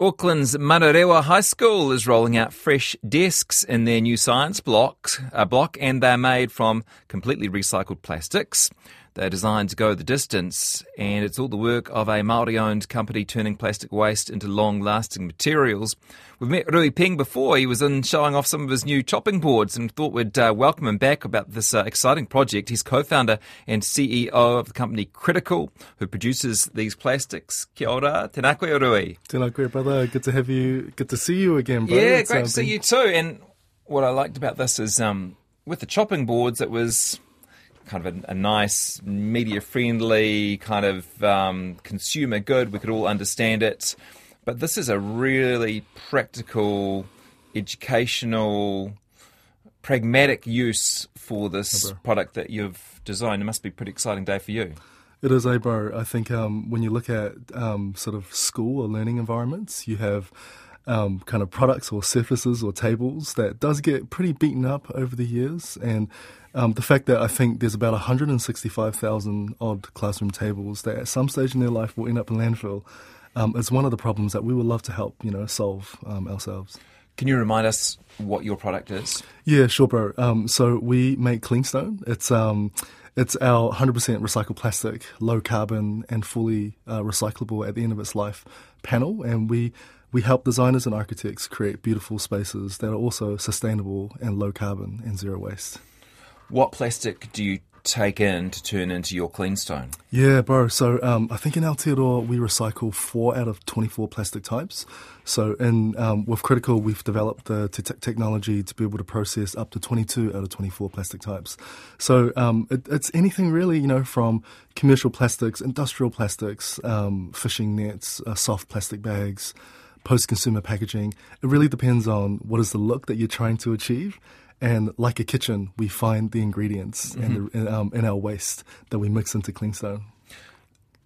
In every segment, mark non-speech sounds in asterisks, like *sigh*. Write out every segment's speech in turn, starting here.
Auckland's Manurewa High School is rolling out fresh desks in their new science blocks, uh, block, and they're made from completely recycled plastics. They're designed to go the distance, and it's all the work of a Maori-owned company turning plastic waste into long-lasting materials. We've met Rui Peng before. He was in showing off some of his new chopping boards, and thought we'd uh, welcome him back about this uh, exciting project. He's co-founder and CEO of the company Critical, who produces these plastics. Kia ora, tēnā koe Rui. Tēnā koe, brother. Good to have you. Good to see you again, bro. Yeah, It's, great uh, to see you too. And what I liked about this is um, with the chopping boards, it was kind of a, a nice, media friendly kind of um, consumer good. We could all understand it. But this is a really practical, educational, pragmatic use for this product that you've designed. It must be a pretty exciting day for you. It is, a bro. I think um, when you look at um, sort of school or learning environments, you have um, kind of products or surfaces or tables that does get pretty beaten up over the years. And um, the fact that I think there's about 165,000 odd classroom tables that at some stage in their life will end up in landfill um, is one of the problems that we would love to help, you know, solve um, ourselves. Can you remind us what your product is? Yeah, sure, bro. Um, so we make Cleanstone. It's um, it's our 100% recycled plastic, low carbon, and fully uh, recyclable at the end of its life panel, and we we help designers and architects create beautiful spaces that are also sustainable and low carbon and zero waste. What plastic do you take in to turn into your clean stone? Yeah, bro. So um, I think in Aotearoa we recycle four out of 24 plastic types. So in um, with Critical, we've developed the t- technology to be able to process up to 22 out of 24 plastic types. So um, it, it's anything really, you know, from commercial plastics, industrial plastics, um, fishing nets, uh, soft plastic bags, post-consumer packaging. It really depends on what is the look that you're trying to achieve. And like a kitchen, we find the ingredients and the, um, in our waste that we mix into Cleanstone.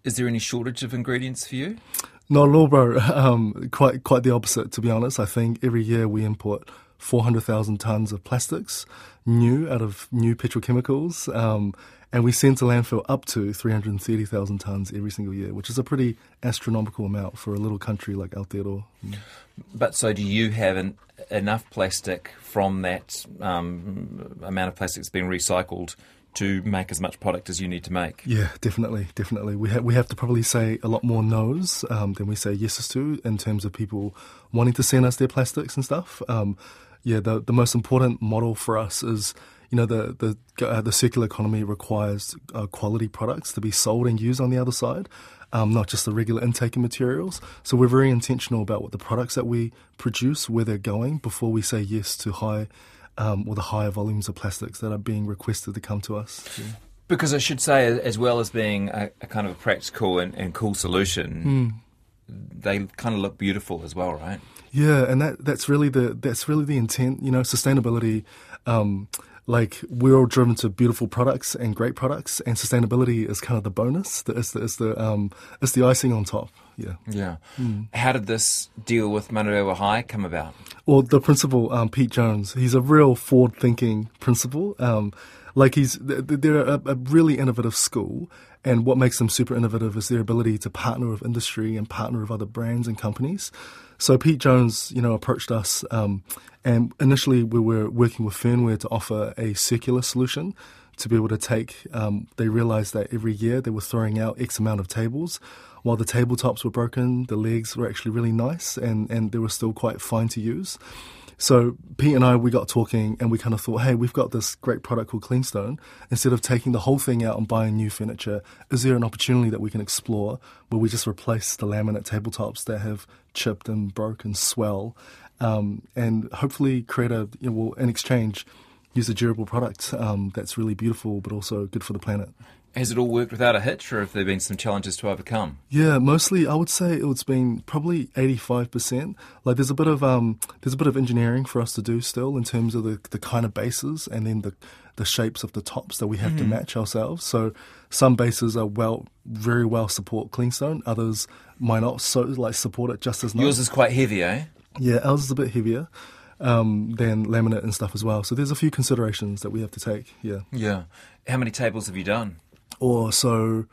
Is there any shortage of ingredients for you? Not at all, bro. *laughs* Um, quite quite the opposite, to be honest. I think every year we import 400,000 tons of plastics, new out of new petrochemicals, um, and we send to landfill up to 330,000 tons every single year, which is a pretty astronomical amount for a little country like Aotearoa. But so do you have an, enough plastic from that um, amount of plastic that's being recycled to make as much product as you need to make? Yeah, definitely, definitely. We have we have to probably say a lot more no's um, than we say yeses to in terms of people wanting to send us their plastics and stuff. Um, yeah, the the most important model for us is you know the the uh, the circular economy requires uh, quality products to be sold and used on the other side. Um, not just the regular intake of materials. So we're very intentional about what the products that we produce, where they're going, before we say yes to high um, or the higher volumes of plastics that are being requested to come to us. Yeah. Because I should say, as well as being a, a kind of a practical and, and cool solution, they kind of look beautiful as well, right? Yeah, and that that's really the that's really the intent. You know, sustainability. Um, like we're all driven to beautiful products and great products, and sustainability is kind of the bonus. That is the is the um, is the icing on top. Yeah. Yeah. How did this deal with Manurewa High come about? Well, the principal, um, Pete Jones, he's a real forward-thinking principal. Um, like he's th- th- they're a, a really innovative school, and what makes them super innovative is their ability to partner with industry and partner with other brands and companies. So Pete Jones, you know, approached us, um, and initially we were working with Fernware to offer a circular solution to be able to take. Um, they realized that every year they were throwing out X amount of tables. While the tabletops were broken, the legs were actually really nice and, and they were still quite fine to use. So Pete and I, we got talking and we kind of thought, hey, we've got this great product called Cleanstone. Instead of taking the whole thing out and buying new furniture, is there an opportunity that we can explore where we just replace the laminate tabletops that have chipped and broke and swell, um, and hopefully create a, you know, well, in exchange, use a durable product um, that's really beautiful but also good for the planet. Has it all worked without a hitch, or have there been some challenges to overcome? Yeah, mostly I would say it's been probably eighty five percent. Like there's a bit of um, there's a bit of engineering for us to do still in terms of the, the kind of bases and then the the shapes of the tops that we have to match ourselves. So some bases are well very well support cleanstone, others might not so like support it just as much. Yours is quite heavy, eh? Yeah, ours is a bit heavier um, than laminate and stuff as well. So there's a few considerations that we have to take. Yeah. Yeah. How many tables have you done? Or so.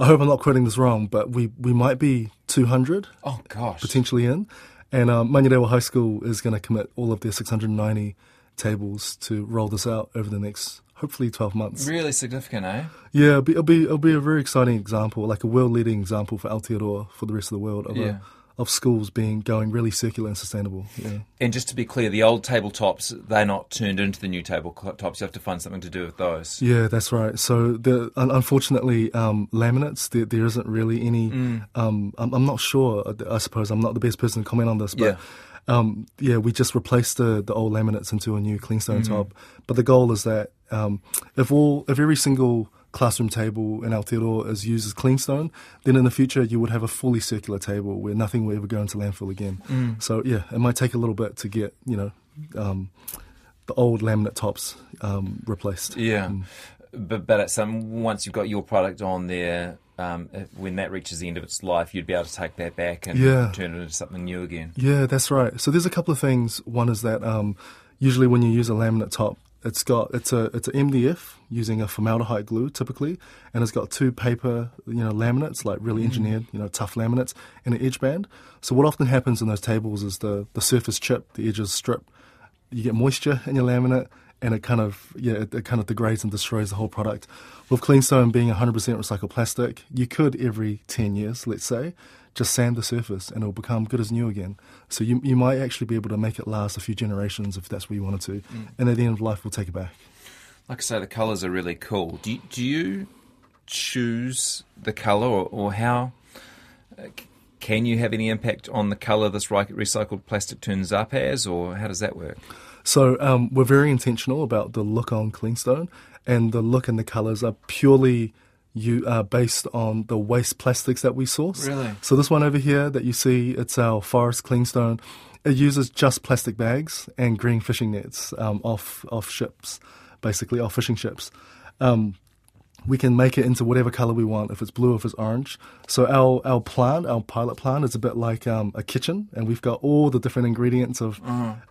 I hope I'm not quoting this wrong, but we, we might be 200 Oh gosh. potentially in. And um, Manurewa High School is going to commit all of their 690 tables to roll this out over the next, hopefully, 12 months. Really significant, eh? Yeah, it'll be, it'll be, it'll be a very exciting example, like a world leading example for Aotearoa for the rest of the world of, Yeah. a, of schools being going really circular and sustainable. Yeah. And just to be clear, the old tabletops, they're not turned into the new tabletops. You have to find something to do with those. Yeah, that's right. So, the, unfortunately, um, laminates there, there isn't really any. Mm. Um, I'm, I'm not sure. I suppose I'm not the best person to comment on this, but Yeah. um, yeah, we just replaced the, the old laminates into a new cleanstone Mm-hmm. top. But the goal is that um, if all if every single classroom table in Aotearoa is used as cleanstone, then in the future you would have a fully circular table where nothing will ever go into landfill again. Mm. So yeah, it might take a little bit to get you know um, the old laminate tops um, replaced. Yeah. But, but it's, um, once you've got your product on there, um, if- when that reaches the end of its life, you'd be able to take that back and Yeah. turn it into something new again. Yeah, that's right. So there's a couple of things. One is that um, usually when you use a laminate top, it's got it's a it's a MDF using a formaldehyde glue typically, and it's got two paper you know laminates like really mm. engineered you know tough laminates and an edge band. So what often happens in those tables is the the surface chip, the edges strip, you get moisture in your laminate and it kind of yeah it, it kind of degrades and destroys the whole product with cleanstone being 100% recycled plastic you could every 10 years let's say just sand the surface and it'll become good as new again so you, you might actually be able to make it last a few generations if that's what you wanted to and at the end of life we'll take it back Like I say, the colours are really cool. Do you, do you choose the colour, or, or how uh, can you have any impact on the colour this recycled plastic turns up as, or how does that work? So um, we're very intentional about the look on Cleanstone, and the look and the colours are purely you are based on the waste plastics that we source. Really? So this one over here that you see, it's our Forest Cleanstone. It uses just plastic bags and green fishing nets um, off off ships, basically off fishing ships. Um, we can make it into whatever color we want, if it's blue, if it's orange. So our, our plant, our pilot plant, is a bit like um, a kitchen, and we've got all the different ingredients of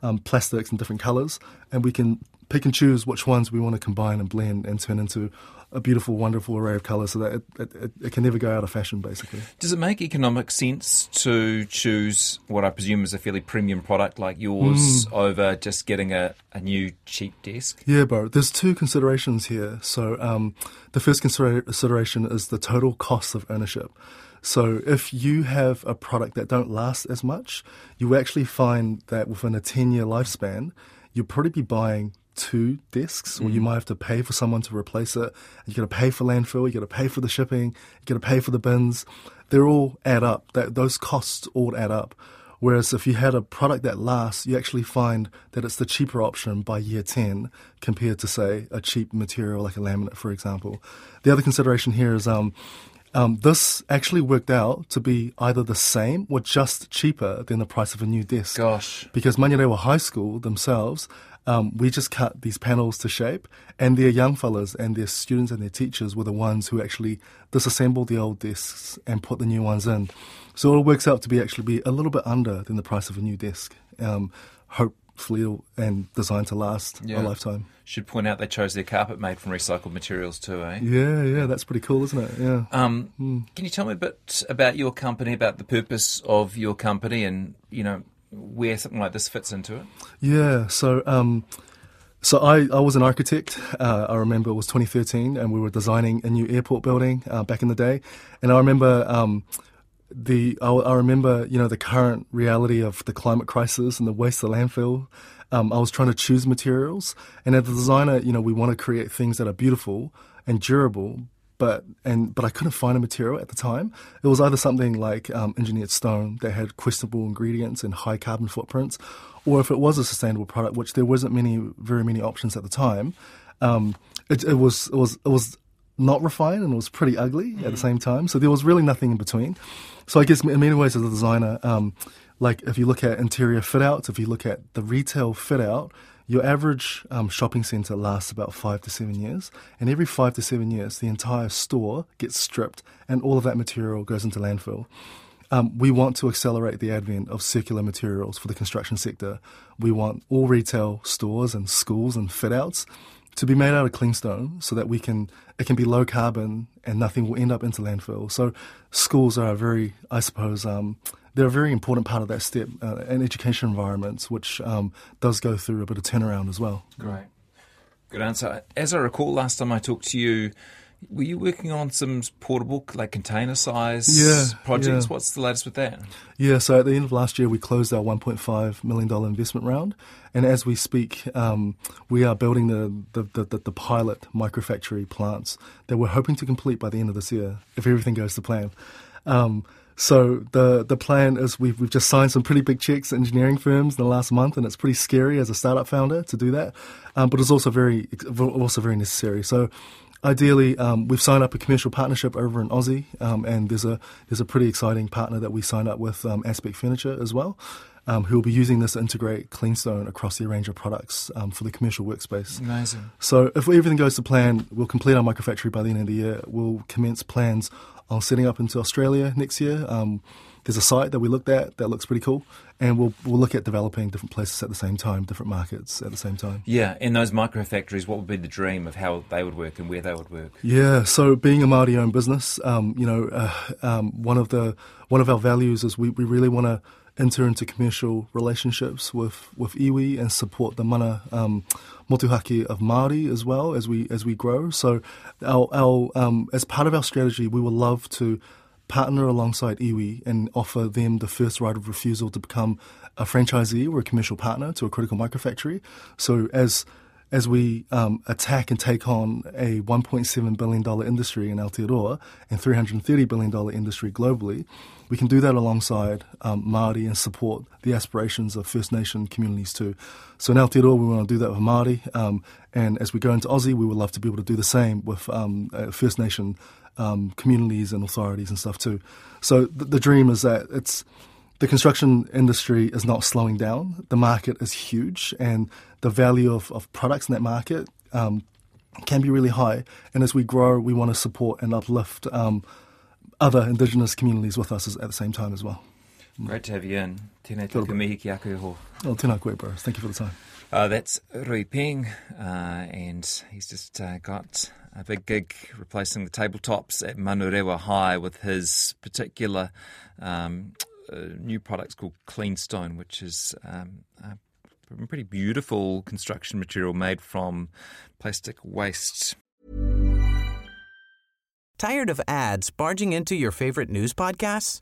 um, plastics and different colors, and we can pick and choose which ones we want to combine and blend and turn into a beautiful, wonderful array of colors, so that it, it, it, can never go out of fashion, basically. Does it make economic sense to choose what I presume is a fairly premium product like yours over just getting a, a new cheap desk? Yeah, bro. There's two considerations here. So um, the first considera- consideration is the total cost of ownership. So if you have a product that don't last as much, you actually find that within a 10 year lifespan, you'll probably be buying two desks, or you might have to pay for someone to replace it. You got to pay for landfill, you got to pay for the shipping, you got to pay for the bins. They're all add up. That those costs all add up. Whereas if you had a product that lasts, you actually find that it's the cheaper option by year 10 compared to, say, a cheap material like a laminate, for example. The other consideration here is um, um, this actually worked out to be either the same or just cheaper than the price of a new desk. Gosh. Because Manurewa High School themselves, um, we just cut these panels to shape, and their young fellas and their students and their teachers were the ones who actually disassembled the old desks and put the new ones in. So it works out to be actually be a little bit under than the price of a new desk. Um, hopefully, it'll- and designed to last Yeah. a lifetime. Should point out they chose their carpet made from recycled materials too, eh? Yeah, yeah, that's pretty cool, isn't it? Yeah. Um, Hmm. Can you tell me a bit about your company, about the purpose of your company, and you know where something like this fits into it? Yeah, so um, So I, I was an architect. Uh, I remember it was 2013, and we were designing a new airport building uh, back in the day. And I remember um, the I, I, remember you know the current reality of the climate crisis and the waste of landfill. Um, I was trying to choose materials, and as a designer, you know, we want to create things that are beautiful and durable, but and but I couldn't find a material at the time. It was either something like um, engineered stone that had questionable ingredients and high carbon footprints, or if it was a sustainable product, which there wasn't many very many options at the time. Um, it, it, was it was it was not refined and it was pretty ugly mm. at the same time. So there was really nothing in between. So I guess in many ways as a designer, um, like if you look at interior fit outs, if you look at the retail fit out, your average um, shopping centre lasts about five to seven years, and every five to seven years, the entire store gets stripped, and all of that material goes into landfill. Um, we want to accelerate the advent of circular materials for the construction sector. We want all retail stores and schools and fit outs to be made out of clean stone so that we can it can be low carbon and nothing will end up into landfill. So schools are a very, I suppose, um, they're a very important part of that step, uh, and education environments, which um, does go through a bit of turnaround as well. Great. Good answer. As I recall, last time I talked to you, were you working on some portable, like container size yeah, projects? Yeah. What's the latest with that? Yeah, so at the end of last year, we closed our $1.5 million investment round. And as we speak, um, we are building the, the, the, the, pilot microfactory plants that we're hoping to complete by the end of this year, if everything goes to plan. Um, so the the plan is we've we've just signed some pretty big checks engineering firms in the last month, and it's pretty scary as a startup founder to do that, um, but it's also very also very necessary. So ideally, um, we've signed up a commercial partnership over in Aussie, um, and there's a there's a pretty exciting partner that we signed up with um, Aspect Furniture as well, um, who will be using this to integrate Cleanstone across their range of products um, for the commercial workspace. Amazing. So if everything goes to plan, we'll complete our microfactory by the end of the year. We'll commence plans on setting up into Australia next year. Um, there's a site that we looked at that looks pretty cool, and we'll we'll look at developing different places at the same time, different markets at the same time. Yeah, in those micro factories, what would be the dream of how they would work and where they would work? Yeah, so being a Māori-owned business, um, you know, uh, um, one of the one of our values is we, we really want to enter into commercial relationships with with iwi and support the mana um, motuhake of Māori as well as we as we grow. So, our, our um, as part of our strategy, we would love to partner alongside iwi and offer them the first right of refusal to become a franchisee or a commercial partner to a critical microfactory. So as as we um, attack and take on a $1.7 billion industry in Aotearoa and $330 billion industry globally, we can do that alongside um, Māori and support the aspirations of First Nation communities too. So in Aotearoa, we want to do that with Māori, um, and as we go into Aussie, we would love to be able to do the same with um, uh, First Nation um, communities and authorities and stuff too. So th- the dream is that it's the construction industry is not slowing down. The market is huge, and the value of, of products in that market um, can be really high. And as we grow, we want to support and uplift um, other Indigenous communities with us at the same time as well. Great to have you in. Tēnei tuku mihi ki aku ho. Oh, tēnā koe, bro. Thank you for the time. Uh, that's Rui Peng, uh, and he's just uh, got a big gig replacing the tabletops at Manurewa High with his particular um, uh, new products called Clean Stone, which is um, a pretty beautiful construction material made from plastic waste. Tired of ads barging into your favorite news podcasts?